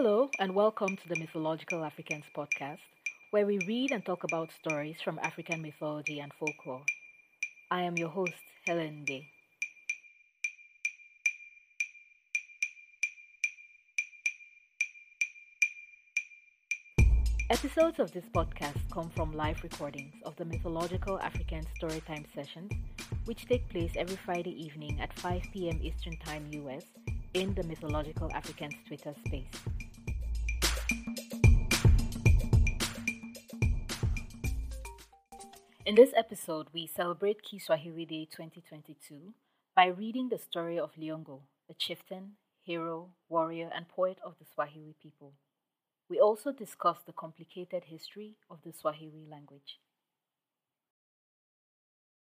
Hello, and welcome to the Mythological Africans podcast, where we read and talk about stories from African mythology and folklore. I am your host, Helen Day. Episodes of this podcast come from live recordings of the Mythological African Storytime sessions, which take place every Friday evening at 5 p.m. Eastern Time US in the Mythological Africans Twitter space. In this episode, we celebrate Kiswahili Day 2022 by reading the story of Liongo, a chieftain, hero, warrior, and poet of the Swahili people. We also discuss the complicated history of the Swahili language.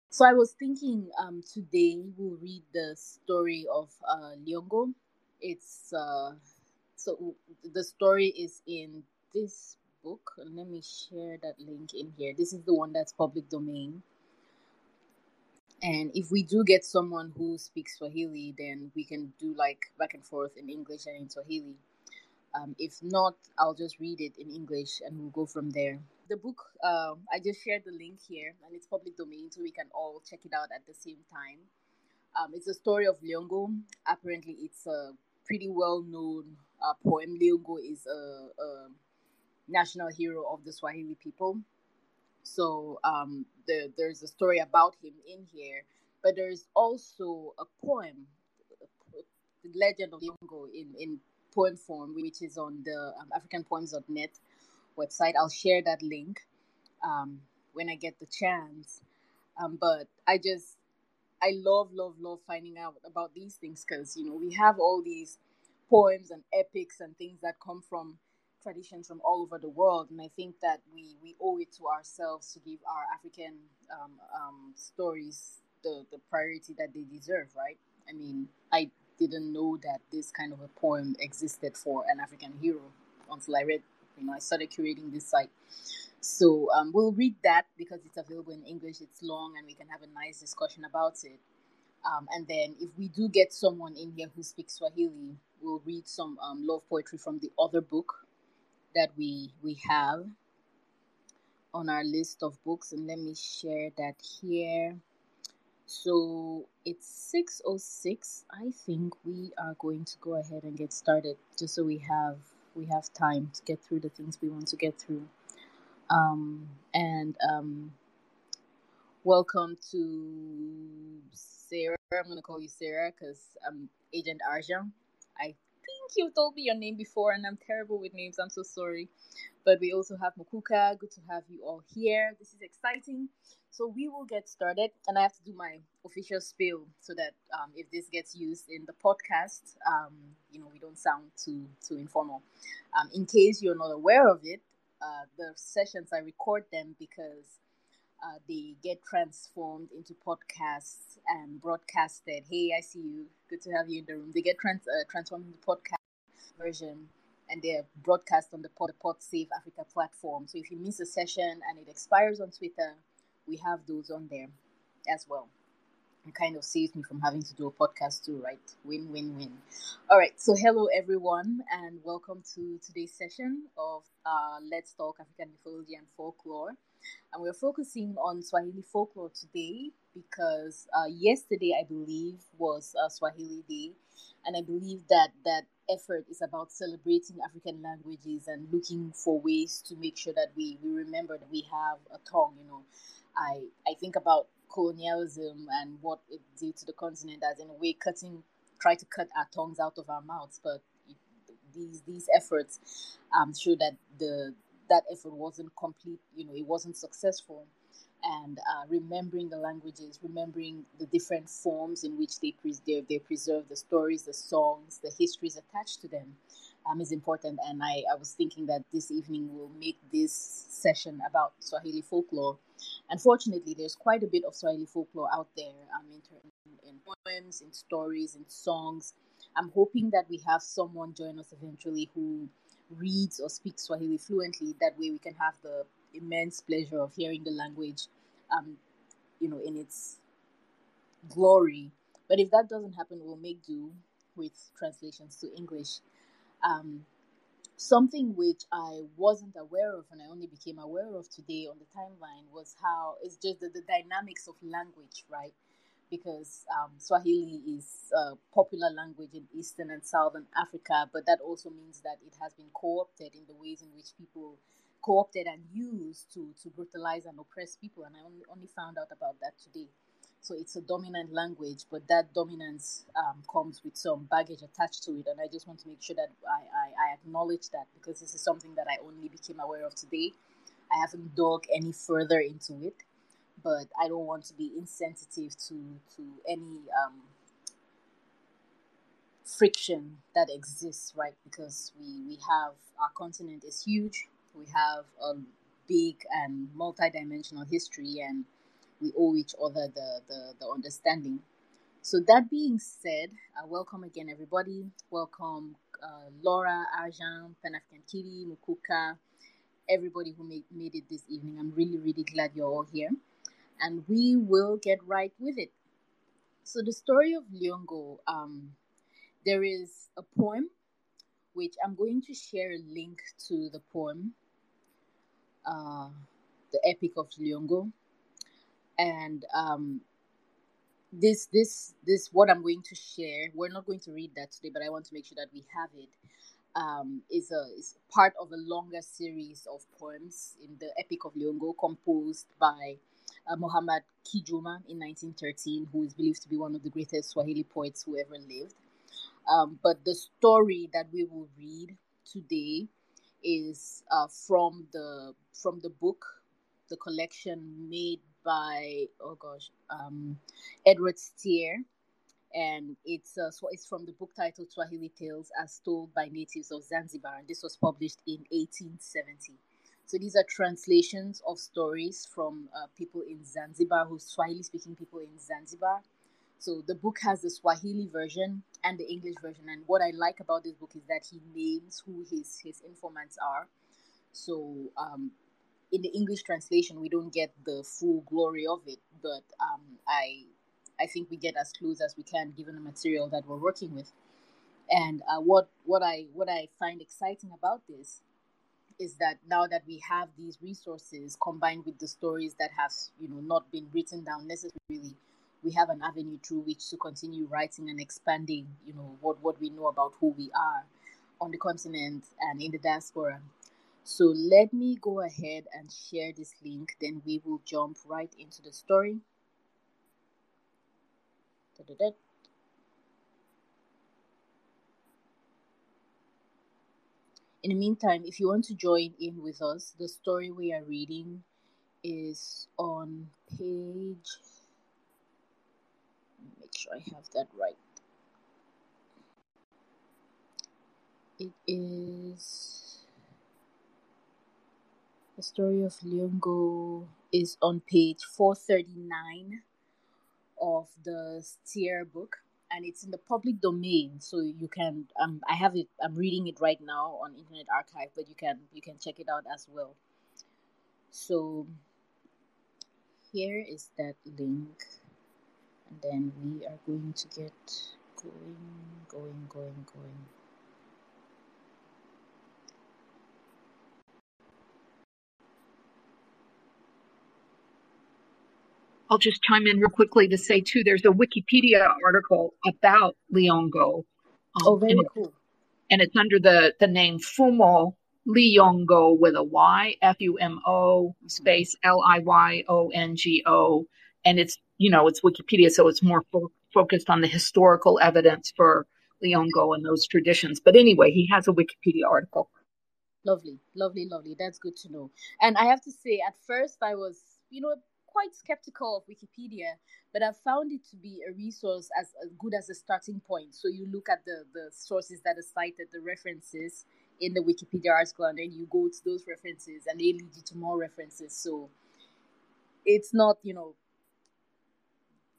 So I was thinking um, today we'll read the story of uh, Liongo. It's uh, so the story is in this book. Let me share that link in here. This is the one that's public domain. And if we do get someone who speaks Swahili, then we can do like back and forth in English and in Swahili. Um, if not, I'll just read it in English and we'll go from there. The book, uh, I just shared the link here and it's public domain so we can all check it out at the same time. Um, it's a story of Liongo. Apparently, it's a pretty well known uh, poem. Liongo is a, a, national hero of the Swahili people. So um, the, there's a story about him in here, but there's also a poem, the legend of Liongo in, in poem form, which is on the um, AfricanPoems.net website. I'll share that link um, when I get the chance. Um, but I just, I love, love, love finding out about these things because, you know, we have all these poems and epics and things that come from traditions from all over the world. And I think that we, we owe it to ourselves to give our African um, um, stories the, the priority that they deserve, right? I mean, I didn't know that this kind of a poem existed for an African hero until I read, you know, I started curating this site. So um, we'll read that because it's available in English. It's long and we can have a nice discussion about it. Um, and then if we do get someone in here who speaks Swahili, we'll read some um, love poetry from the other book that we we have on our list of books and let me share that here. So it's 606 i think we are going to go ahead and get started just so we have we have time to get through the things we want to get through. Um, and um, welcome to sarah. I'm going to call you sarah because i'm agent arjan i you've told me your name before, and I'm terrible with names. I'm so sorry. But we also have Mukuka. Good to have you all here. This is exciting. So we will get started, and I have to do my official spiel so that um, if this gets used in the podcast, um, you know, we don't sound too too informal. Um, in case you're not aware of it, uh, the sessions I record them because uh, they get transformed into podcasts and broadcasted. Hey, I see you. Good to have you in the room. They get trans- uh, transformed into podcast version and they're broadcast on the Pod, Pod Save Africa platform. So if you miss a session and it expires on Twitter, we have those on there as well. It kind of saves me from having to do a podcast too, right? Win, win, win. All right. So hello everyone, and welcome to today's session of uh, Let's Talk African Mythology and Folklore. And we're focusing on Swahili folklore today because uh, yesterday, I believe, was uh, Swahili Day. And I believe that that effort is about celebrating African languages and looking for ways to make sure that we, we remember that we have a tongue. You know, I, I think about colonialism and what it did to the continent as in a way cutting, try to cut our tongues out of our mouths. But these these efforts um, show that the that effort wasn't complete, you know, it wasn't successful. And uh, remembering the languages, remembering the different forms in which they, pres- they, they preserve the stories, the songs, the histories attached to them um, is important. And I, I was thinking that this evening we'll make this session about Swahili folklore. Unfortunately, there's quite a bit of Swahili folklore out there um, in, in poems, in stories, in songs. I'm hoping that we have someone join us eventually who reads or speaks Swahili fluently. That way, we can have the immense pleasure of hearing the language, um, you know, in its glory. But if that doesn't happen, we'll make do with translations to English. Um, something which I wasn't aware of and I only became aware of today on the timeline was how it's just the, the dynamics of language, right? Because um, Swahili is a popular language in Eastern and Southern Africa, but that also means that it has been co opted in the ways in which people co opted and used to, to brutalize and oppress people. And I only, only found out about that today. So it's a dominant language, but that dominance um, comes with some baggage attached to it. And I just want to make sure that I, I, I acknowledge that because this is something that I only became aware of today. I haven't dug any further into it, but I don't want to be insensitive to, to any um, friction that exists, right? Because we, we have our continent is huge, we have a big and multidimensional history, and we owe each other the, the, the understanding. So, that being said, uh, welcome again, everybody. Welcome, uh, Laura, Arjan, Panafrican Kitty, Mukuka, everybody who made, made it this evening. I'm really, really glad you're all here. And we will get right with it. So, the story of Liongo, um, there is a poem which I'm going to share a link to the poem, uh, The Epic of Liongo and um, this this this what I'm going to share. We're not going to read that today, but I want to make sure that we have it. Um, is a is part of a longer series of poems in the Epic of Liongo, composed by uh, Muhammad Kijuma in 1913, who is believed to be one of the greatest Swahili poets who ever lived. Um, but the story that we will read today is uh, from the from the book, the collection made by oh gosh, um, Edward Steere, and it's uh, it's from the book titled Swahili Tales as Told by Natives of Zanzibar, and this was published in 1870. So these are translations of stories from uh, people in Zanzibar, who Swahili speaking people in Zanzibar. So the book has the Swahili version and the English version, and what I like about this book is that he names who his his informants are. So um, in the English translation, we don't get the full glory of it, but um, I I think we get as close as we can given the material that we're working with. And uh, what what I what I find exciting about this is that now that we have these resources combined with the stories that have you know not been written down necessarily, we have an avenue through which to continue writing and expanding you know what what we know about who we are on the continent and in the diaspora so let me go ahead and share this link, then we will jump right into the story. Da-da-da. In the meantime, if you want to join in with us, the story we are reading is on page. Make I have that right. It is the story of Liongo is on page 439 of the Steere book and it's in the public domain so you can um, I have it I'm reading it right now on Internet Archive but you can you can check it out as well. So here is that link then we are going to get going going going going I'll just chime in real quickly to say too. There's a Wikipedia article about Liongo. Um, oh, very and cool. and it's under the the name Fumo Liyongo with a Y, F U M O space L I Y O N G O, and it's you know it's Wikipedia, so it's more fo- focused on the historical evidence for Liongo and those traditions. But anyway, he has a Wikipedia article. Lovely, lovely, lovely. That's good to know. And I have to say, at first I was, you know, quite skeptical of Wikipedia, but I've found it to be a resource as, as good as a starting point. So you look at the, the sources that are cited, the references in the Wikipedia article, and then you go to those references and they lead you to more references. So it's not, you know,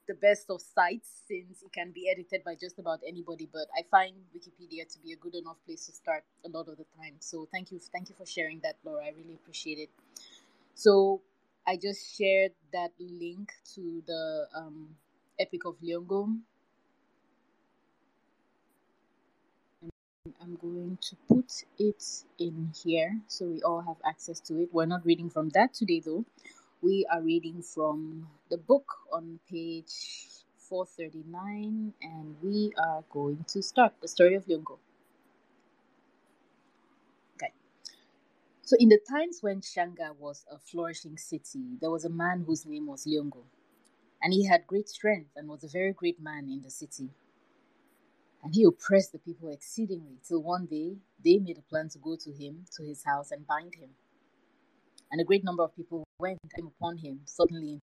the best of sites since it can be edited by just about anybody but i find wikipedia to be a good enough place to start a lot of the time so thank you thank you for sharing that laura i really appreciate it so I just shared that link to the um, Epic of Liongo. I'm going to put it in here so we all have access to it. We're not reading from that today though. We are reading from the book on page 439 and we are going to start the story of Liongo. Okay. So in the times when Shanga was a flourishing city, there was a man whose name was Liongo. And he had great strength and was a very great man in the city. And he oppressed the people exceedingly, till one day they made a plan to go to him, to his house, and bind him. And a great number of people went came upon him suddenly in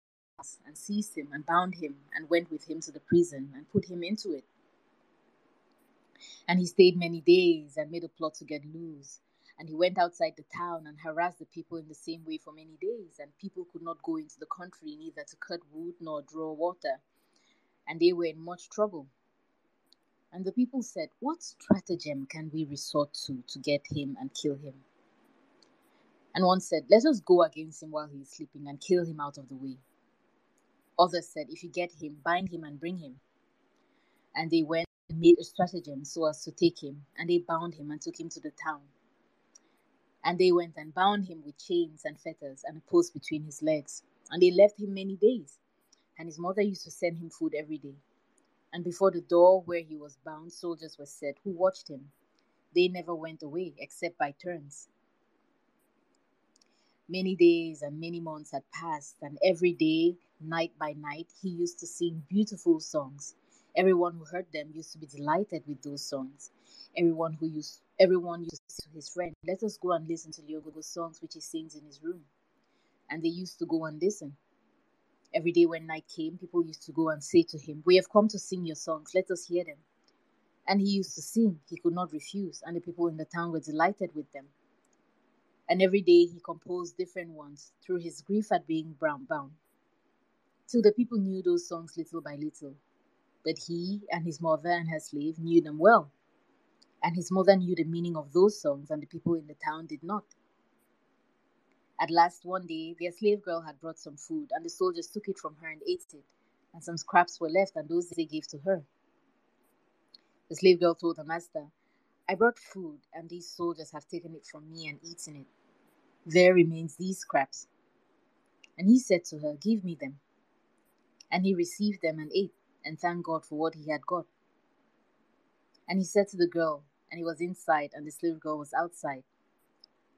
and seized him, and bound him, and went with him to the prison, and put him into it. And he stayed many days, and made a plot to get loose. And he went outside the town and harassed the people in the same way for many days, and people could not go into the country neither to cut wood nor draw water. And they were in much trouble. And the people said, What stratagem can we resort to to get him and kill him? And one said, Let us go against him while he is sleeping and kill him out of the way. Others said, If you get him, bind him and bring him. And they went and made a stratagem so as to take him, and they bound him and took him to the town. And they went and bound him with chains and fetters and a post between his legs. And they left him many days. And his mother used to send him food every day. And before the door where he was bound, soldiers were set who watched him. They never went away except by turns. Many days and many months had passed, and every day, night by night, he used to sing beautiful songs. Everyone who heard them used to be delighted with those songs. Everyone who used everyone used to to his friend, Let us go and listen to Liongo's songs which he sings in his room. And they used to go and listen. Every day when night came, people used to go and say to him, We have come to sing your songs, let us hear them. And he used to sing, he could not refuse, and the people in the town were delighted with them and every day he composed different ones through his grief at being brown bound. Till the people knew those songs little by little, but he and his mother and her slave knew them well, and his mother knew the meaning of those songs, and the people in the town did not. At last, one day, their slave girl had brought some food, and the soldiers took it from her and ate it, and some scraps were left, and those they gave to her. The slave girl told her master, I brought food, and these soldiers have taken it from me and eaten it. There remains these scraps. And he said to her, Give me them. And he received them and ate, and thanked God for what he had got. And he said to the girl, and he was inside, and the slave girl was outside,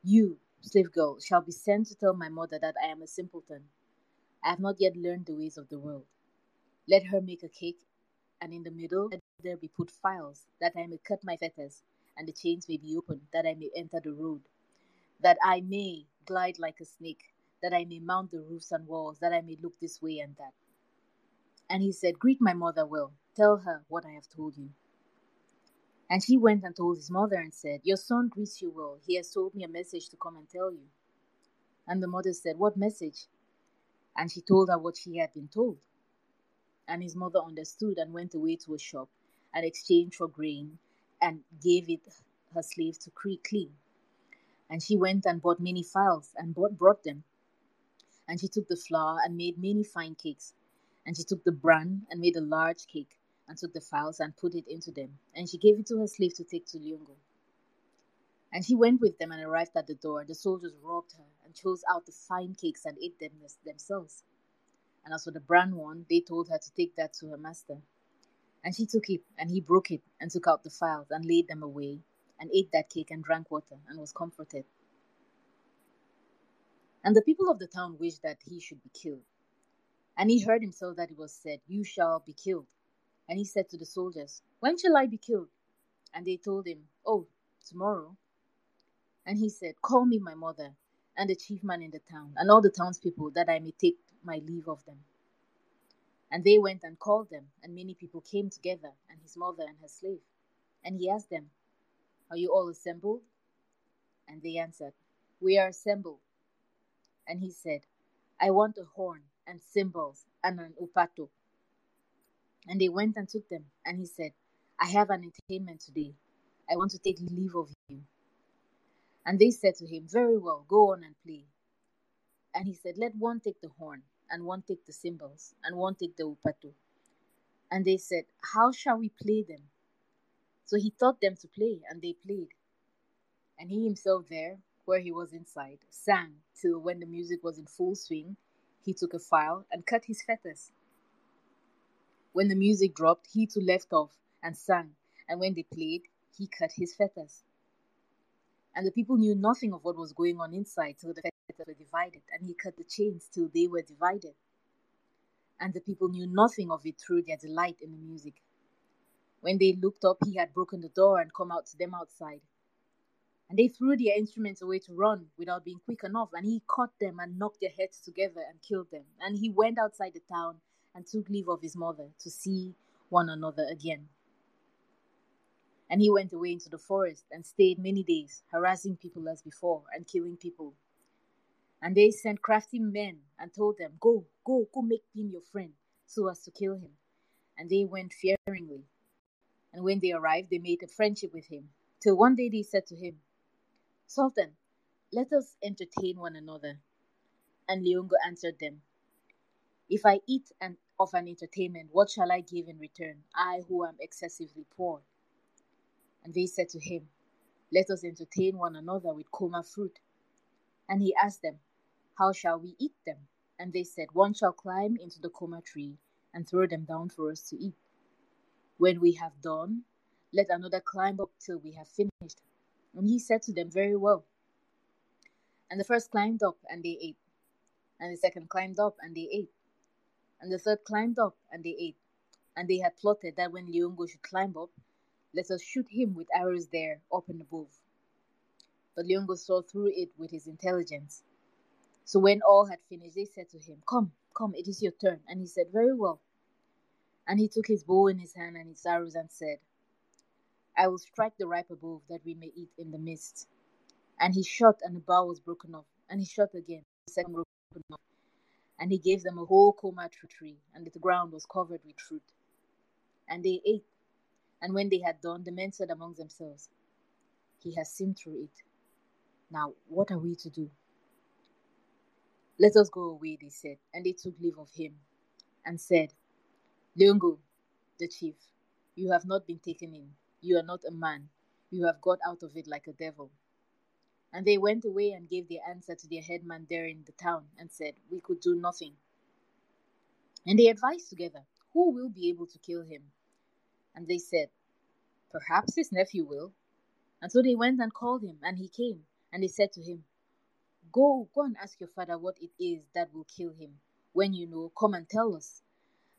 You, slave girl, shall be sent to tell my mother that I am a simpleton. I have not yet learned the ways of the world. Let her make a cake, and in the middle there be put files, that I may cut my fetters, and the chains may be opened, that I may enter the road that I may glide like a snake, that I may mount the roofs and walls, that I may look this way and that. And he said, Greet my mother well, tell her what I have told you. And she went and told his mother and said, Your son greets you well. He has told me a message to come and tell you. And the mother said, What message? And she told her what she had been told. And his mother understood and went away to a shop and exchanged for grain and gave it her slave to clean. And she went and bought many files and bought, brought them. And she took the flour and made many fine cakes. And she took the bran and made a large cake, and took the files and put it into them. And she gave it to her slave to take to Liongo. And she went with them and arrived at the door. The soldiers robbed her and chose out the fine cakes and ate them themselves. And as for the bran one, they told her to take that to her master. And she took it, and he broke it, and took out the files, and laid them away, and ate that cake and drank water and was comforted. And the people of the town wished that he should be killed. And he heard himself that it was said, You shall be killed. And he said to the soldiers, When shall I be killed? And they told him, Oh, tomorrow. And he said, Call me my mother and the chief man in the town, and all the townspeople, that I may take my leave of them. And they went and called them, and many people came together, and his mother and her slave. And he asked them, are you all assembled? And they answered, We are assembled. And he said, I want a horn and cymbals and an upato. And they went and took them. And he said, I have an entertainment today. I want to take leave of you. And they said to him, Very well, go on and play. And he said, Let one take the horn, and one take the cymbals, and one take the upato. And they said, How shall we play them? So he taught them to play, and they played. And he himself there, where he was inside, sang till when the music was in full swing, he took a file and cut his fetters. When the music dropped, he too left off and sang, and when they played, he cut his fetters. And the people knew nothing of what was going on inside till the fetters were divided, and he cut the chains till they were divided. And the people knew nothing of it through their delight in the music. When they looked up, he had broken the door and come out to them outside. And they threw their instruments away to run without being quick enough, and he caught them and knocked their heads together and killed them. And he went outside the town and took leave of his mother to see one another again. And he went away into the forest and stayed many days, harassing people as before and killing people. And they sent crafty men and told them, Go, go, go make him your friend, so as to kill him. And they went fearingly. And when they arrived, they made a friendship with him. Till one day they said to him, Sultan, let us entertain one another. And Liongo answered them, If I eat an, of an entertainment, what shall I give in return, I who am excessively poor? And they said to him, Let us entertain one another with coma fruit. And he asked them, How shall we eat them? And they said, One shall climb into the coma tree and throw them down for us to eat. When we have done, let another climb up till we have finished. And he said to them, Very well. And the first climbed up, and they ate. And the second climbed up, and they ate. And the third climbed up, and they ate. And they had plotted that when Liongo should climb up, let us shoot him with arrows there, up and above. But Liongo saw through it with his intelligence. So when all had finished, they said to him, Come, come, it is your turn. And he said, Very well. And he took his bow in his hand and his arrows and said, I will strike the ripe above that we may eat in the midst. And he shot, and the bow was broken off. And he shot again, the second broken off. And he gave them a whole coma tree, and the ground was covered with fruit. And they ate and when they had done, the men said among themselves, He has seen through it. Now, what are we to do? Let us go away, they said. And they took leave of him and said, Liongo, the chief, you have not been taken in. You are not a man. You have got out of it like a devil. And they went away and gave their answer to their headman there in the town and said, We could do nothing. And they advised together, Who will be able to kill him? And they said, Perhaps his nephew will. And so they went and called him, and he came. And they said to him, Go, go and ask your father what it is that will kill him. When you know, come and tell us.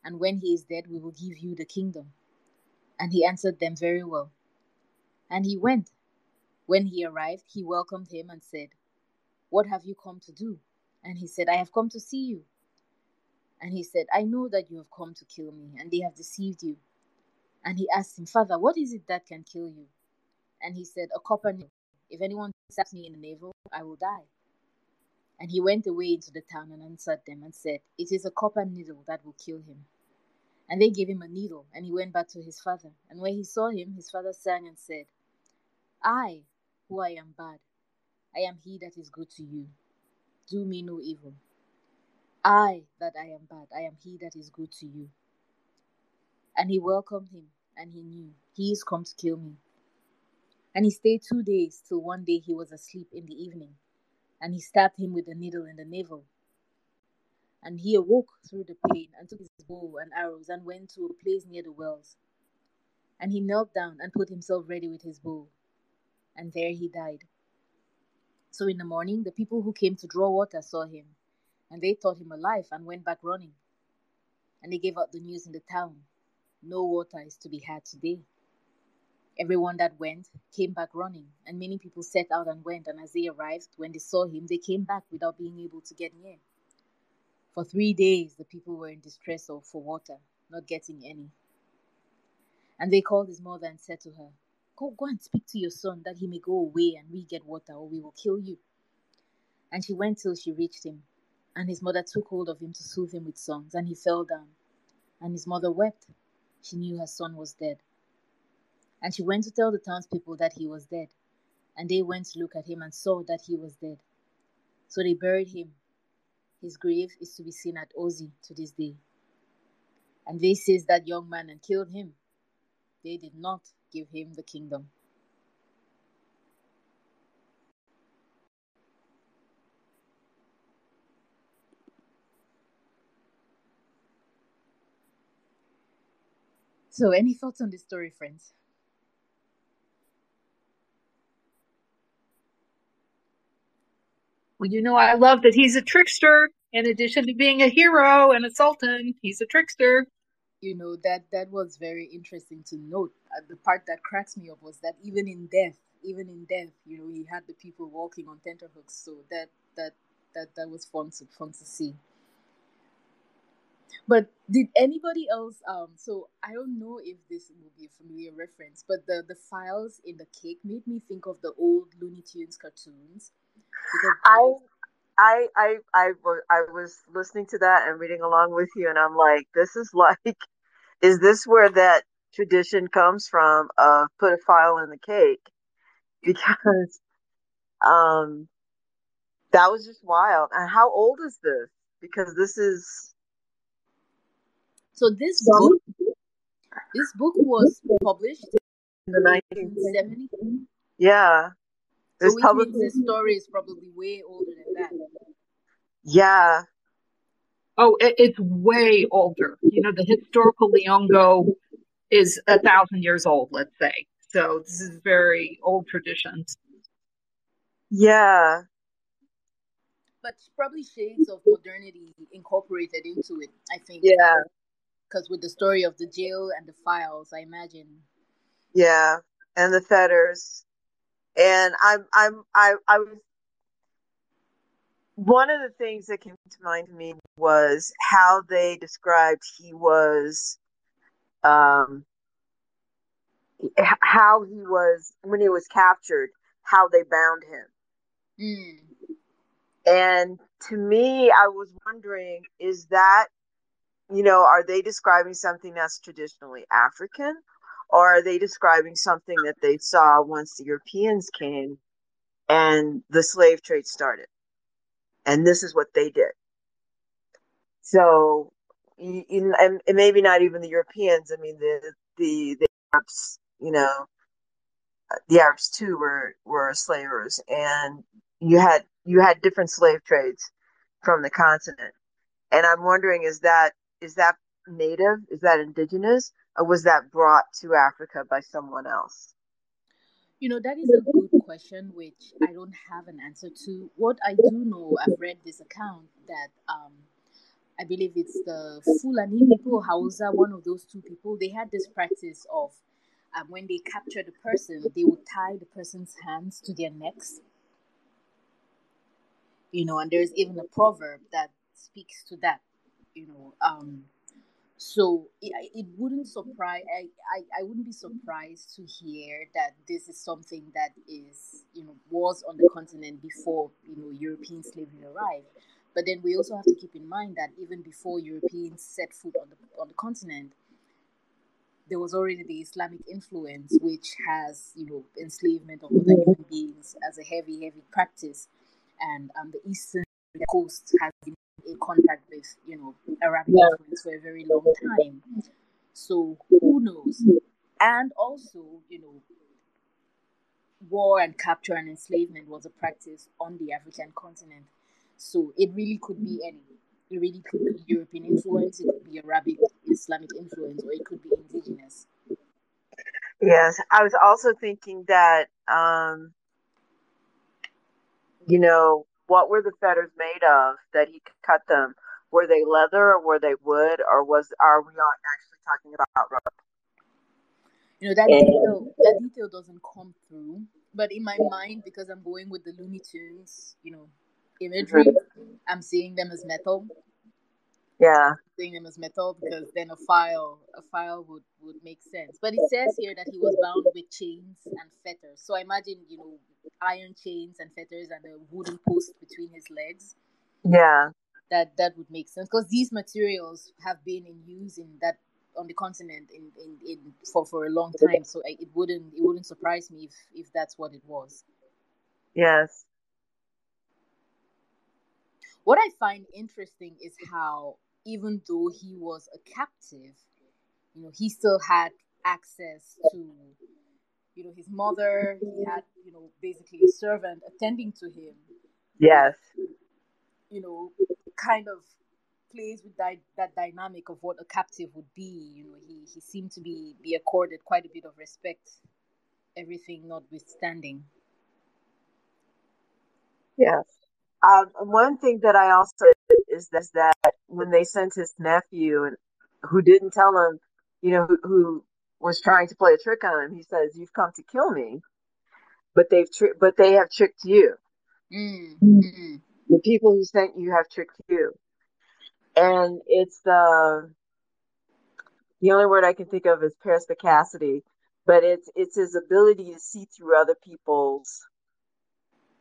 And when he is dead, we will give you the kingdom. And he answered them very well. And he went. When he arrived, he welcomed him and said, What have you come to do? And he said, I have come to see you. And he said, I know that you have come to kill me, and they have deceived you. And he asked him, Father, what is it that can kill you? And he said, A copper nail. If anyone stabs me in the navel, I will die. And he went away into the town and answered them and said, It is a copper needle that will kill him. And they gave him a needle, and he went back to his father. And when he saw him, his father sang and said, I, who I am bad, I am he that is good to you. Do me no evil. I, that I am bad, I am he that is good to you. And he welcomed him, and he knew he is come to kill me. And he stayed two days, till one day he was asleep in the evening, and he stabbed him with a needle in the navel. And he awoke through the pain, and took his bow and arrows, and went to a place near the wells. And he knelt down and put himself ready with his bow, and there he died. So in the morning, the people who came to draw water saw him, and they thought him alive, and went back running. And they gave out the news in the town no water is to be had today. Everyone that went came back running, and many people set out and went, and as they arrived, when they saw him, they came back without being able to get near. For three days the people were in distress for water, not getting any. And they called his mother and said to her, Go, go and speak to your son that he may go away and we get water, or we will kill you. And she went till she reached him, and his mother took hold of him to soothe him with songs, and he fell down, and his mother wept she knew her son was dead. And she went to tell the townspeople that he was dead. And they went to look at him and saw that he was dead. So they buried him. His grave is to be seen at Ozi to this day. And they seized that young man and killed him. They did not give him the kingdom. So, any thoughts on this story, friends? Well, you know, I love that he's a trickster. In addition to being a hero and a sultan, he's a trickster. You know that that was very interesting to note. Uh, the part that cracks me up was that even in death, even in death, you know, he had the people walking on tenterhooks. So that that that that was fun to fun to see. But did anybody else? Um, so I don't know if this will be a familiar reference, but the the files in the cake made me think of the old Looney Tunes cartoons. Because I, I, I, I, I was listening to that and reading along with you, and I'm like, this is like, is this where that tradition comes from of put a file in the cake? Because, um, that was just wild. And how old is this? Because this is so this book, this book was published in the 1970s. Yeah. So which public- this story is probably way older than that. Yeah. Oh, it, it's way older. You know, the historical Liongo is a thousand years old, let's say. So this is very old traditions. Yeah. But probably shades of modernity incorporated into it, I think. Yeah because with the story of the jail and the files, I imagine. Yeah, and the fetters, and I'm I'm I I was one of the things that came to mind to me was how they described he was um how he was when he was captured how they bound him mm. and to me i was wondering is that you know, are they describing something that's traditionally African or are they describing something that they saw once the Europeans came and the slave trade started? And this is what they did. So, and, maybe not even the Europeans. I mean, the, the, the Arabs, you know, uh, the Arabs too were, were slavers and you had, you had different slave trades from the continent. And I'm wondering, is that is that native? Is that indigenous? Or was that brought to Africa by someone else? You know, that is a good question, which I don't have an answer to. What I do know, I've read this account that um, I believe it's the Fulani people, Hausa, one of those two people, they had this practice of um, when they captured a person, they would tie the person's hands to their necks. You know, and there's even a proverb that speaks to that you know um so it, it wouldn't surprise I, I i wouldn't be surprised to hear that this is something that is you know was on the continent before you know european slavery arrived. But then we also have to keep in mind that even before europeans set foot on the on the continent there was already the islamic influence which has you know enslavement of other human beings as a heavy heavy practice. And um, the eastern coast has been in contact with, you know, Arabic yeah. influence for a very long time. So who knows? And also, you know, war and capture and enslavement was a practice on the African continent. So it really could be any. It really could be European influence, it could be Arabic Islamic influence, or it could be indigenous. Yes, I was also thinking that, um, you know, what were the fetters made of that he could cut them? Were they leather or were they wood or was are we not actually talking about rope? You know that detail that detail doesn't come through. But in my mind, because I'm going with the Looney Tunes, you know, imagery, mm-hmm. I'm seeing them as metal. Yeah. Seeing them as metal because then a file a file would, would make sense. But it says here that he was bound with chains and fetters. So I imagine, you know, iron chains and fetters and a wooden post between his legs. Yeah. That that would make sense because these materials have been in use in that on the continent in, in, in for, for a long time. So I, it wouldn't it wouldn't surprise me if if that's what it was. Yes. What I find interesting is how even though he was a captive, you know, he still had access to you know his mother. He had you know basically a servant attending to him. Yes. You know, kind of plays with that that dynamic of what a captive would be. You know, he he seemed to be be accorded quite a bit of respect, everything notwithstanding. Yes. Um, one thing that I also is is that when they sent his nephew and who didn't tell him, you know, who, who was trying to play a trick on him, he says, "You've come to kill me, but they've tri- but they have tricked you. Mm-hmm. The people who sent you have tricked you." And it's the the only word I can think of is perspicacity, but it's it's his ability to see through other people's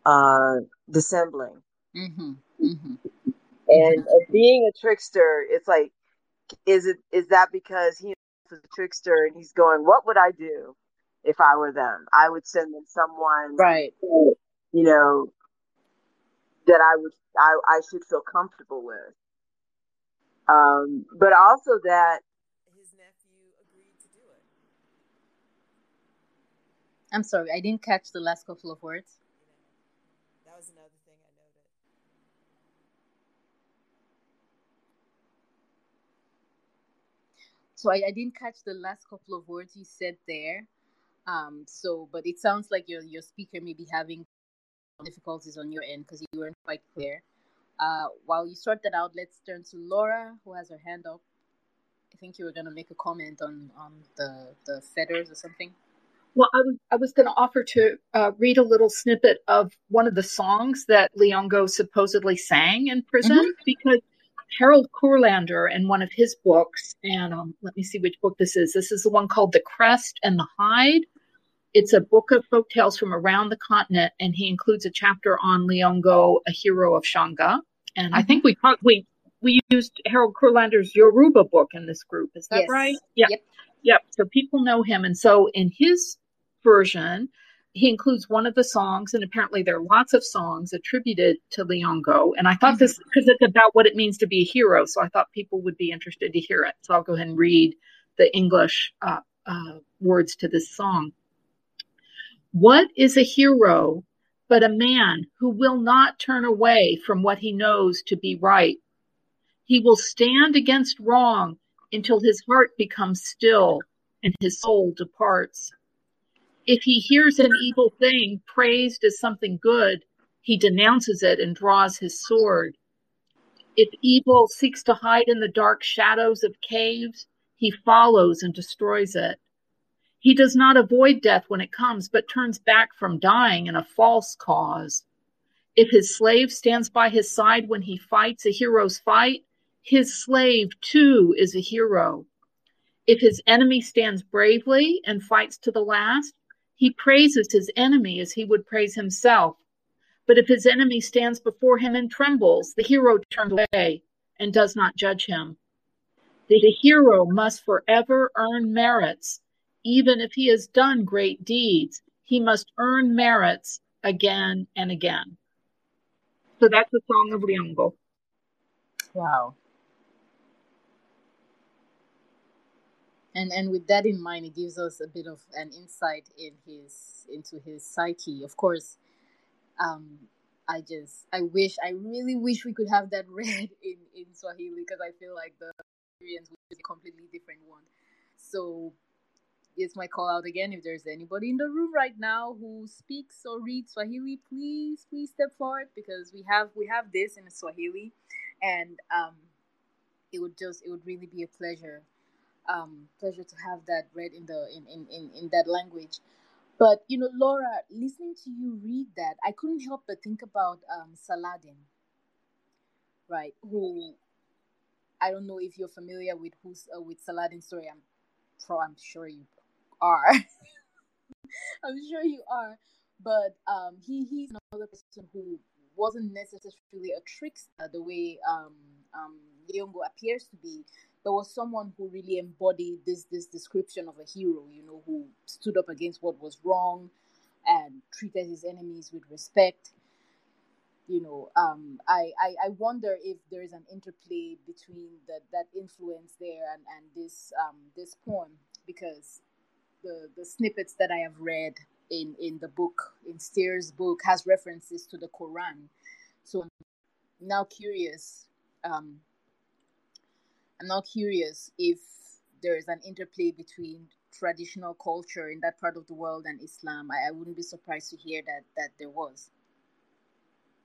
uh, dissembling. Mm-hmm. Mm-hmm. And uh, being a trickster, it's like, is it is that because he was a trickster and he's going, what would I do if I were them? I would send them someone, right? You know, that I would I I should feel comfortable with. Um, but also that his nephew agreed to do it. I'm sorry, I didn't catch the last couple of words. That was another thing I noted. So I, I didn't catch the last couple of words you said there. Um, so, but it sounds like your your speaker may be having difficulties on your end because you weren't quite clear. Uh, while you sort that out, let's turn to Laura, who has her hand up. I think you were going to make a comment on, on the, the feathers or something. Well, I was, I was going to offer to uh, read a little snippet of one of the songs that Liongo supposedly sang in prison mm-hmm. because Harold Courlander in one of his books, and um, let me see which book this is. This is the one called The Crest and the Hide. It's a book of folk tales from around the continent, and he includes a chapter on Liongo, a hero of Shanga. And. I think we we we used Harold Courlander's Yoruba book in this group. Is that yes. right? Yeah. Yep. Yep. So people know him, and so in his version, he includes one of the songs, and apparently there are lots of songs attributed to Liongo. And I thought mm-hmm. this because it's about what it means to be a hero, so I thought people would be interested to hear it. So I'll go ahead and read the English uh, uh, words to this song. What is a hero but a man who will not turn away from what he knows to be right? He will stand against wrong until his heart becomes still and his soul departs. If he hears an evil thing praised as something good, he denounces it and draws his sword. If evil seeks to hide in the dark shadows of caves, he follows and destroys it. He does not avoid death when it comes, but turns back from dying in a false cause. If his slave stands by his side when he fights a hero's fight, his slave too is a hero. If his enemy stands bravely and fights to the last, he praises his enemy as he would praise himself. But if his enemy stands before him and trembles, the hero turns away and does not judge him. The hero must forever earn merits even if he has done great deeds, he must earn merits again and again. So that's the song of Liongo. Wow. And and with that in mind, it gives us a bit of an insight in his into his psyche. Of course, um, I just I wish I really wish we could have that read in in Swahili because I feel like the experience would be a completely different one. So it's my call out again. If there's anybody in the room right now who speaks or reads Swahili, please, please step forward because we have we have this in Swahili, and um, it would just it would really be a pleasure, um, pleasure to have that read in the in in in, in that language. But you know, Laura, listening to you read that, I couldn't help but think about um, Saladin, right? Who I don't know if you're familiar with who's uh, with Saladin's story. I'm pro, I'm sure you are. I'm sure you are. But um, he he's another person who wasn't necessarily a trickster the way um, um, Liongo appears to be. There was someone who really embodied this this description of a hero, you know, who stood up against what was wrong and treated his enemies with respect. You know, um, I, I, I wonder if there is an interplay between that that influence there and, and this um, this poem because the the snippets that I have read in in the book in Steere's book has references to the Quran. So I'm now curious. Um, I'm now curious if there is an interplay between traditional culture in that part of the world and Islam. I, I wouldn't be surprised to hear that that there was.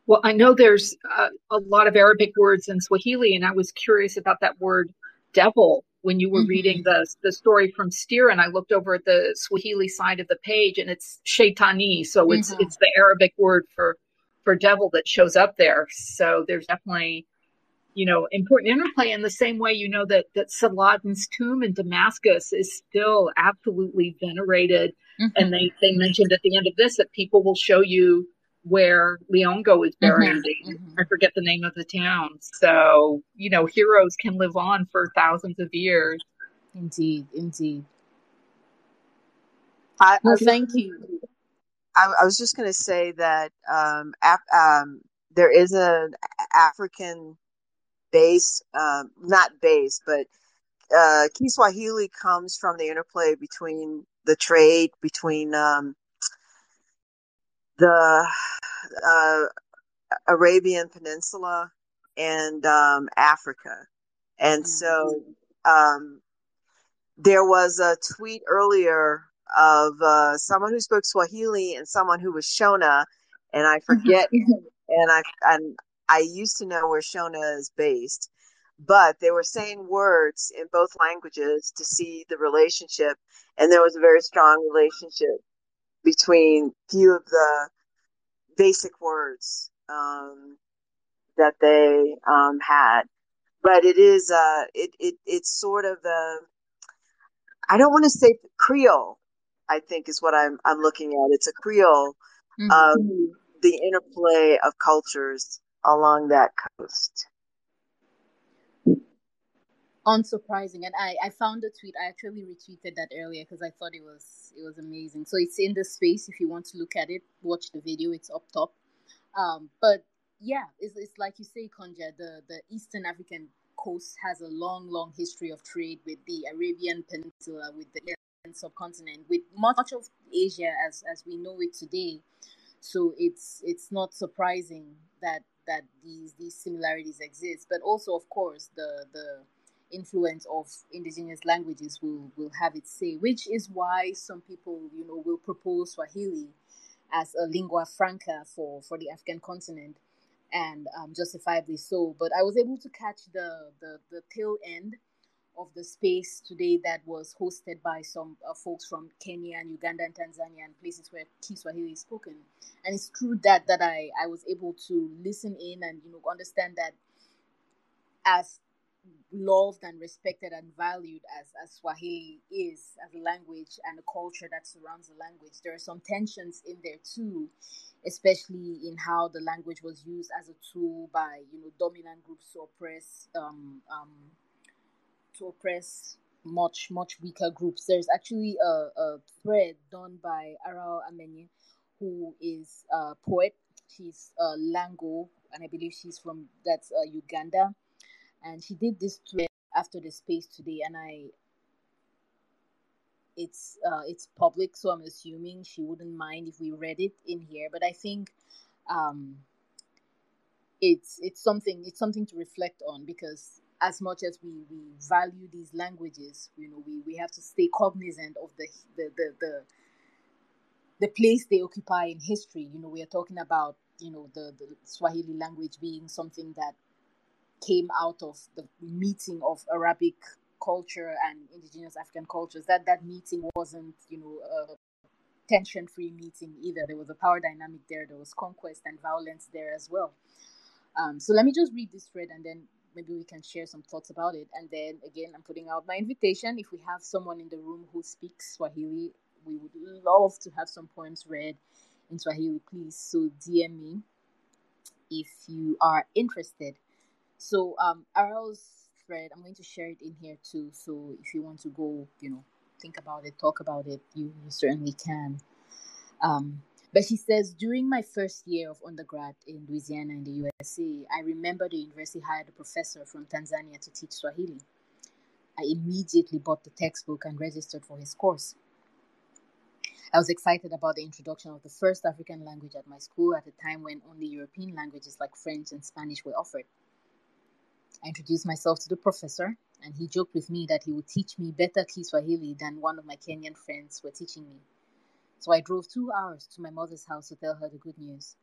Well, I know there's uh, a lot of Arabic words in Swahili, and I was curious about that word devil when you were mm-hmm. reading the the story from Steere, and I looked over at the Swahili side of the page, and it's shaitani, so it's mm-hmm. it's the Arabic word for for devil that shows up there. So there's definitely you know important interplay in the same way you know that that Saladin's tomb in Damascus is still absolutely venerated, mm-hmm. and they they mentioned at the end of this that people will show you where Liongo is buried. Mm-hmm, mm-hmm. I forget the name of the town. So, you know, heroes can live on for thousands of years. Indeed, indeed. I, well, thank you. I, I was just going to say that um, ap, um, there is an African base, um, not base, but uh, Kiswahili comes from the interplay between the trade between um, the uh, Arabian Peninsula and um, Africa. And so mm-hmm. um, there was a tweet earlier of uh, someone who spoke Swahili and someone who was Shona, and I mm-hmm. forget. and I and I used to know where Shona is based, but they were saying words in both languages to see the relationship, and there was a very strong relationship between few of the basic words um, that they um, had. But it is uh, it, it it's sort of the I don't want to say Creole. I think is what I'm I'm looking at. It's a Creole mm-hmm. of the interplay of cultures along that coast. Unsurprising. And i i found a tweet. I actually retweeted that earlier because i thought it was it was amazing. So it's in the space if you want to look at it watch the video it's up top. Um but yeah it's, it's like you say konja the the eastern african coast has a long long history of trade with the arabian peninsula with the subcontinent with much of asia as as we know it today. So it's it's not surprising that that these these similarities exist but also of course the the influence of indigenous languages will, will have its say, which is why some people, you know, will propose Swahili as a lingua franca for, for the African continent, and um, justifiably so. But I was able to catch the, the, the tail end of the space today that was hosted by some uh, folks from Kenya and Uganda and Tanzania and places where Kiswahili is spoken. And it's true that that I, I was able to listen in and you know understand that as loved and respected and valued as, as Swahili is as a language and a culture that surrounds the language. There are some tensions in there too, especially in how the language was used as a tool by you know dominant groups to oppress um, um, to oppress much much weaker groups. There's actually a, a thread done by Arao Ameny, who is a poet. She's a Lango, and I believe she's from that's uh, Uganda and she did this tweet after the space today and i it's uh, it's public so i'm assuming she wouldn't mind if we read it in here but i think um it's it's something it's something to reflect on because as much as we, we value these languages you know we, we have to stay cognizant of the the, the the the place they occupy in history you know we are talking about you know the, the swahili language being something that came out of the meeting of Arabic culture and indigenous African cultures. That that meeting wasn't, you know, a tension-free meeting either. There was a power dynamic there. There was conquest and violence there as well. Um, so let me just read this thread and then maybe we can share some thoughts about it. And then again, I'm putting out my invitation. If we have someone in the room who speaks Swahili, we would love to have some poems read in Swahili, please. So DM me if you are interested. So um Arao's thread, I'm going to share it in here too. So if you want to go, you know, think about it, talk about it, you, you certainly can. Um, but she says, during my first year of undergrad in Louisiana in the USA, I remember the university hired a professor from Tanzania to teach Swahili. I immediately bought the textbook and registered for his course. I was excited about the introduction of the first African language at my school at a time when only European languages like French and Spanish were offered. I introduced myself to the professor, and he joked with me that he would teach me better Kiswahili than one of my Kenyan friends were teaching me. So I drove two hours to my mother's house to tell her the good news.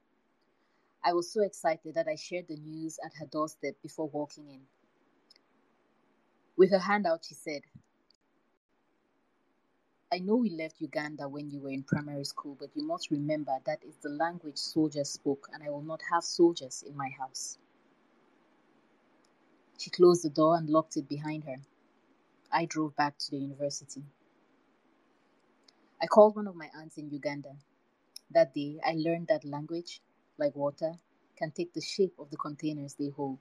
I was so excited that I shared the news at her doorstep before walking in. With her hand out, she said, I know we left Uganda when you were in primary school, but you must remember that is the language soldiers spoke, and I will not have soldiers in my house. She closed the door and locked it behind her. I drove back to the university. I called one of my aunts in Uganda. That day, I learned that language, like water, can take the shape of the containers they hold.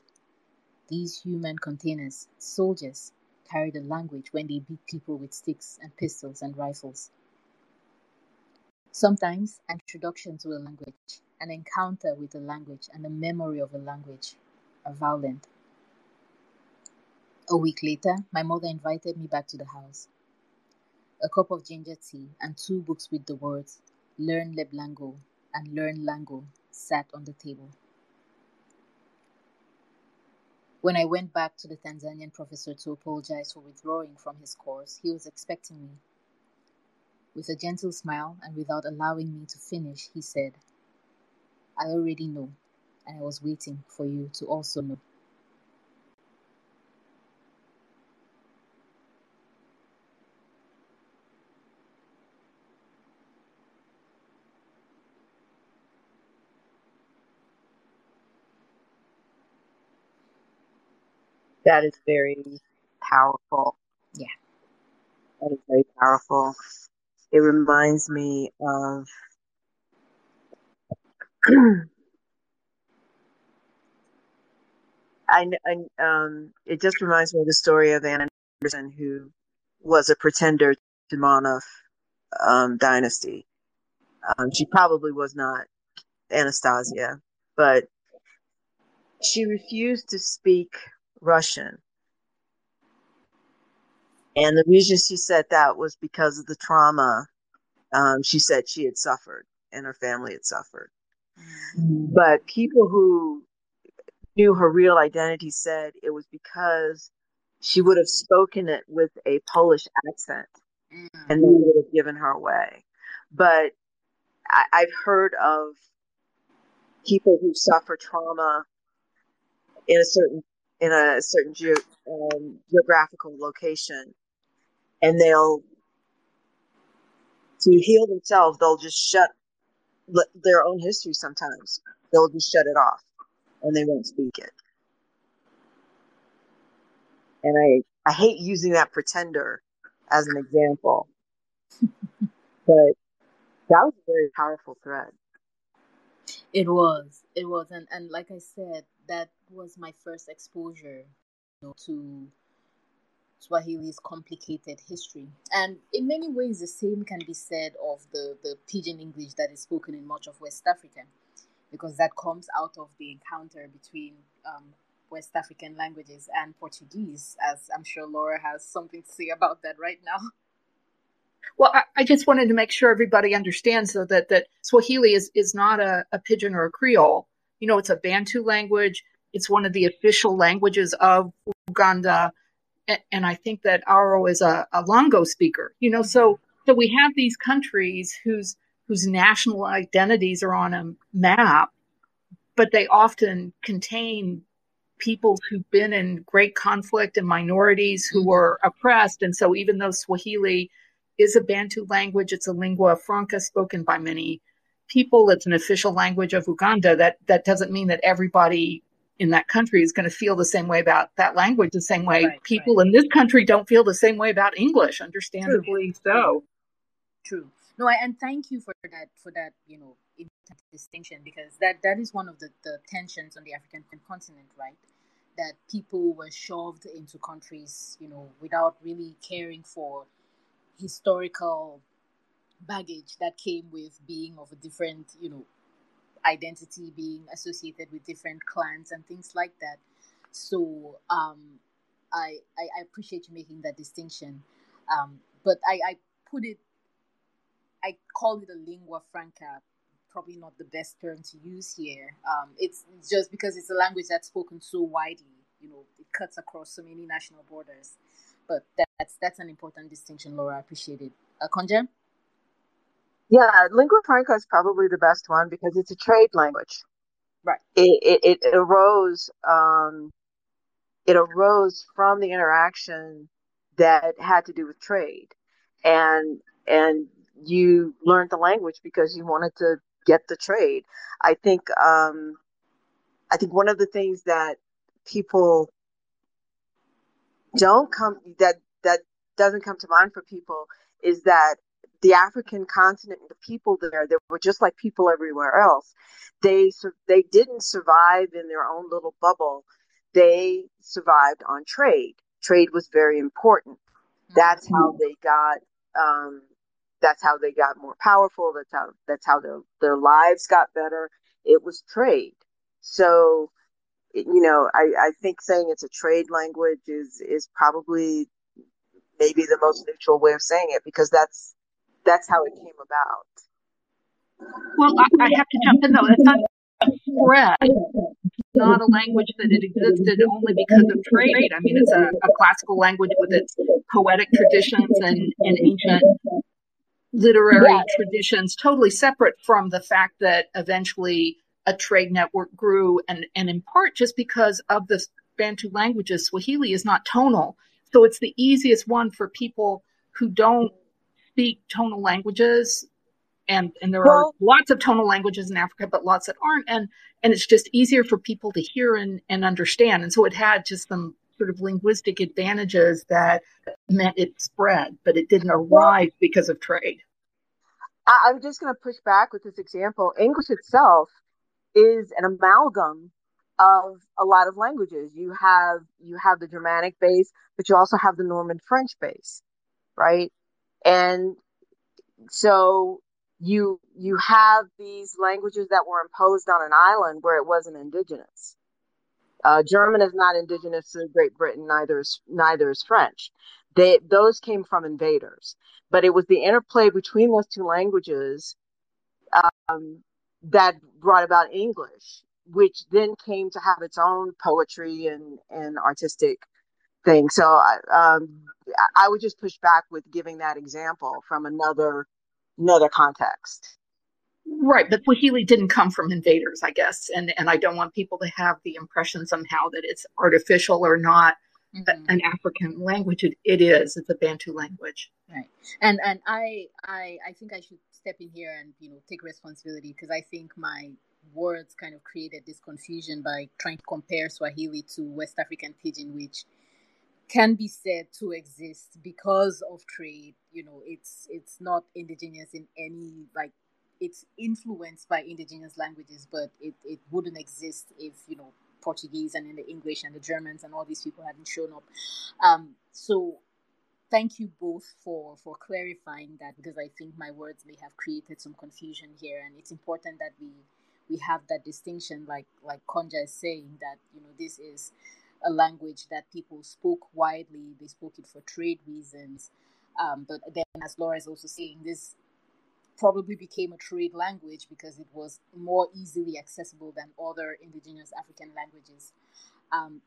These human containers, soldiers, carry the language when they beat people with sticks and pistols and rifles. Sometimes, an introduction to a language, an encounter with a language, and a memory of a language are violent. A week later, my mother invited me back to the house. A cup of ginger tea and two books with the words Learn Leblango and Learn Lango sat on the table. When I went back to the Tanzanian professor to apologize for withdrawing from his course, he was expecting me. With a gentle smile and without allowing me to finish, he said, I already know, and I was waiting for you to also know. That is very powerful. Yeah. That is very powerful. It reminds me of I, I um it just reminds me of the story of Anna Anderson who was a pretender to Monmouth um, dynasty. Um, she probably was not Anastasia, but she refused to speak Russian. And the reason she said that was because of the trauma um, she said she had suffered and her family had suffered. But people who knew her real identity said it was because she would have spoken it with a Polish accent and they would have given her away. But I, I've heard of people who suffer trauma in a certain in a certain ge- um, geographical location, and they'll to heal themselves. They'll just shut their own history. Sometimes they'll just shut it off, and they won't speak it. And I I hate using that pretender as an example, but that was a very powerful thread. It was. It was. And, and like I said, that was my first exposure you know, to Swahili's complicated history. And in many ways, the same can be said of the, the pidgin English that is spoken in much of West Africa, because that comes out of the encounter between um, West African languages and Portuguese, as I'm sure Laura has something to say about that right now. Well, I, I, just wanted to make sure everybody understands though that, that Swahili is, is not a, a pidgin or a Creole. You know, it's a Bantu language. It's one of the official languages of Uganda. And, and I think that Aro is a, a Lango speaker, you know, so, so we have these countries whose, whose national identities are on a map, but they often contain people who've been in great conflict and minorities who were oppressed. And so even though Swahili is a Bantu language. It's a lingua franca spoken by many people. It's an official language of Uganda. That that doesn't mean that everybody in that country is going to feel the same way about that language the same way right, people right. in this country don't feel the same way about English, understandably True. so. True. No, I, and thank you for that for that, you know, distinction because that that is one of the, the tensions on the African continent, right? That people were shoved into countries, you know, without really caring for historical baggage that came with being of a different, you know, identity, being associated with different clans and things like that. So um, I, I, I appreciate you making that distinction, um, but I, I put it. I call it a lingua franca. Probably not the best term to use here. Um, it's just because it's a language that's spoken so widely. You know, it cuts across so many national borders. But that's that's an important distinction, Laura. I appreciate it. Uh, Konja? Yeah, lingua franca is probably the best one because it's a trade language. Right. It it, it arose um, it arose from the interaction that had to do with trade, and and you learned the language because you wanted to get the trade. I think um, I think one of the things that people don't come that that doesn't come to mind for people is that the African continent, and the people there, they were just like people everywhere else. They they didn't survive in their own little bubble. They survived on trade. Trade was very important. That's how mm-hmm. they got. Um, that's how they got more powerful. That's how that's how their their lives got better. It was trade. So, you know, I, I think saying it's a trade language is is probably maybe the most neutral way of saying it because that's that's how it came about. Well, I, I have to jump in though. It's not spread. not a language that it existed only because of trade. I mean, it's a, a classical language with its poetic traditions and, and ancient literary yeah. traditions, totally separate from the fact that eventually a trade network grew, and, and in part just because of the Bantu languages, Swahili is not tonal. So it's the easiest one for people who don't speak tonal languages and and there well, are lots of tonal languages in Africa, but lots that aren't, and and it's just easier for people to hear and, and understand. And so it had just some sort of linguistic advantages that meant it spread, but it didn't arrive because of trade. I'm just going to push back with this example. English itself is an amalgam of a lot of languages. You have you have the Germanic base, but you also have the Norman French base, right? And so you you have these languages that were imposed on an island where it wasn't indigenous. Uh, German is not indigenous to Great Britain, neither is neither is French. They those came from invaders, but it was the interplay between those two languages um, that brought about English, which then came to have its own poetry and and artistic thing. So um, I would just push back with giving that example from another another context. Right, but Swahili didn't come from invaders, I guess, and and I don't want people to have the impression somehow that it's artificial or not mm-hmm. an African language. It, it is. It's a Bantu language. Right, and and I I I think I should step in here and you know take responsibility because I think my words kind of created this confusion by trying to compare Swahili to West African Pidgin, which can be said to exist because of trade. You know, it's it's not indigenous in any like it's influenced by indigenous languages, but it, it wouldn't exist if you know Portuguese and in the English and the Germans and all these people hadn't shown up. Um, so thank you both for for clarifying that because I think my words may have created some confusion here, and it's important that we we have that distinction, like like Konja is saying that you know this is a language that people spoke widely. They spoke it for trade reasons. Um, but then, as Laura is also saying, this probably became a trade language because it was more easily accessible than other indigenous African languages. Um,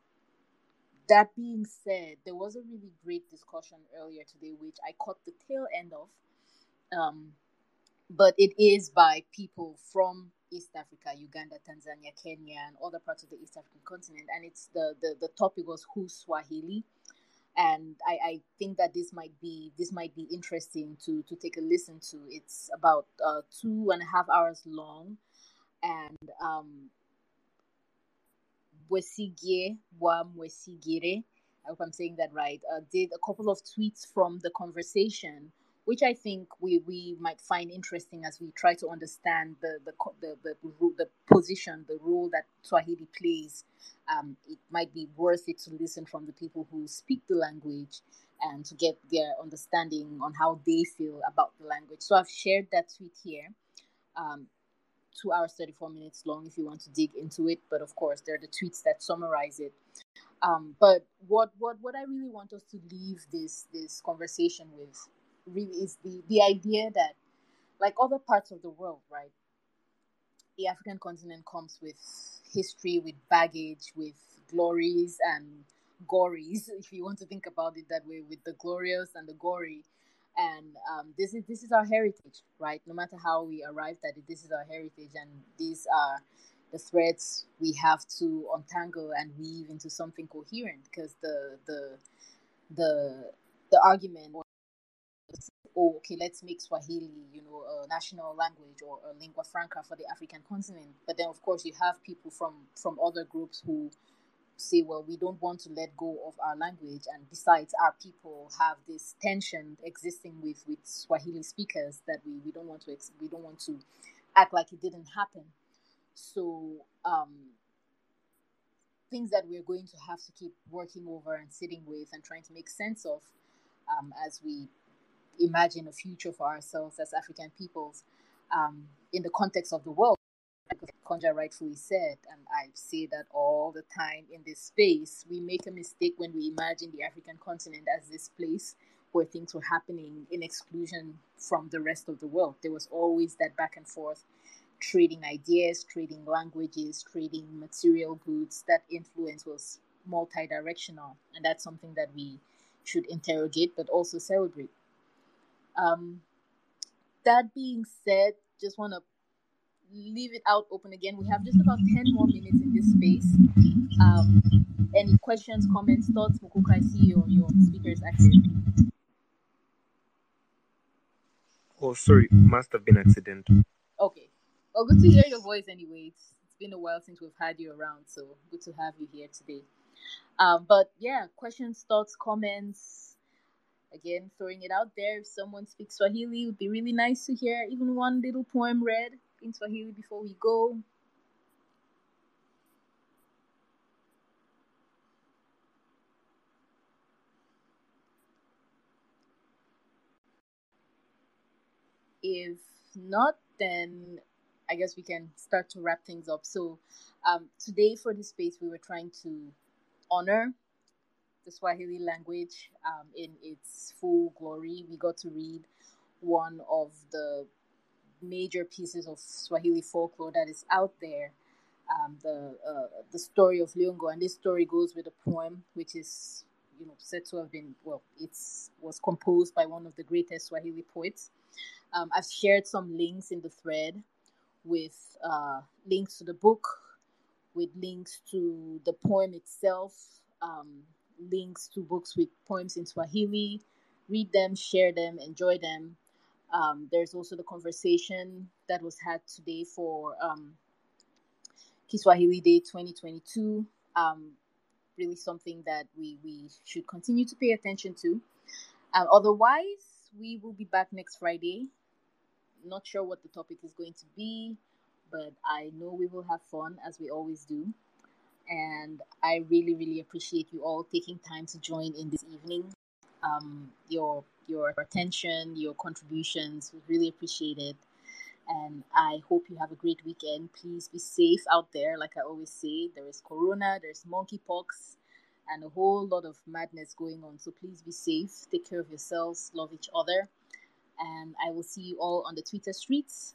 that being said, there was a really great discussion earlier today, which I caught the tail end of. Um, but it is by people from East Africa, Uganda, Tanzania, Kenya, and other parts of the East African continent. And it's the the, the topic was who's Swahili, and I, I think that this might be this might be interesting to to take a listen to. It's about uh, two and a half hours long, and um, wa Mwesigire, I hope I'm saying that right, uh, did a couple of tweets from the conversation which I think we, we might find interesting as we try to understand the the the, the, the position, the role that Swahili plays. Um, it might be worth it to listen from the people who speak the language and to get their understanding on how they feel about the language. So I've shared that tweet here. Um, two hours 34 minutes long if you want to dig into it but of course there are the tweets that summarize it um, but what what what i really want us to leave this this conversation with really is the the idea that like other parts of the world, right? The African continent comes with history, with baggage, with glories and gories, if you want to think about it that way, with the glorious and the gory. And um, this is this is our heritage, right? No matter how we arrived at it, this is our heritage, and these are the threads we have to untangle and weave into something coherent. Because the the the the argument oh, okay, let's make Swahili, you know, a national language or a lingua franca for the African continent. But then, of course, you have people from from other groups who say, well, we don't want to let go of our language, and besides, our people have this tension existing with with Swahili speakers that we we don't want to ex- we don't want to act like it didn't happen. So. Um, things that we're going to have to keep working over and sitting with and trying to make sense of um, as we imagine a future for ourselves as African peoples um, in the context of the world. Like Konja rightfully said, and I say that all the time in this space, we make a mistake when we imagine the African continent as this place where things were happening in exclusion from the rest of the world. There was always that back and forth trading ideas, trading languages, trading material goods. That influence was multi directional, and that's something that we should interrogate but also celebrate. Um, that being said, just want to leave it out open again. We have just about 10 more minutes in this space. Um, any questions, comments, thoughts? Mukuka, I see your, your speakers active. Oh, sorry, must have been accidental. Okay. Well, good to hear your voice anyway. It's, it's been a while since we've had you around, so good to have you here today. Um, but yeah, questions, thoughts, comments, Again, throwing it out there. If someone speaks Swahili, it would be really nice to hear even one little poem read in Swahili before we go. If not, then I guess we can start to wrap things up. So, um, today for this space, we were trying to honor the Swahili language um, in its full glory. We got to read one of the major pieces of Swahili folklore that is out there, um, the uh, the story of Liongo, and this story goes with a poem which is you know said to have been well, it's was composed by one of the greatest Swahili poets. Um, I've shared some links in the thread with uh, links to the book, with links to the poem itself. Um, links to books with poems in Swahili. Read them, share them, enjoy them. Um, there's also the conversation that was had today for um, Kiswahili Day 2022. Um, really something that we, we should continue to pay attention to. Um, otherwise, we will be back next Friday. Not sure what the topic is going to be, but I know we will have fun as we always do and I really, really appreciate you all taking time to join in this evening. Um, your your attention, your contributions, we really appreciate it. And I hope you have a great weekend. Please be safe out there. Like I always say, there is corona, there's monkeypox, and a whole lot of madness going on. So please be safe. Take care of yourselves. Love each other. And I will see you all on the Twitter streets.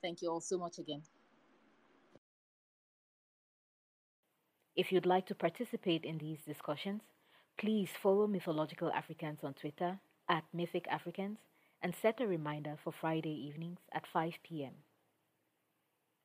Thank you all so much again. If you'd like to participate in these discussions, please follow Mythological Africans on Twitter at Mythic Africans and set a reminder for Friday evenings at 5 p.m.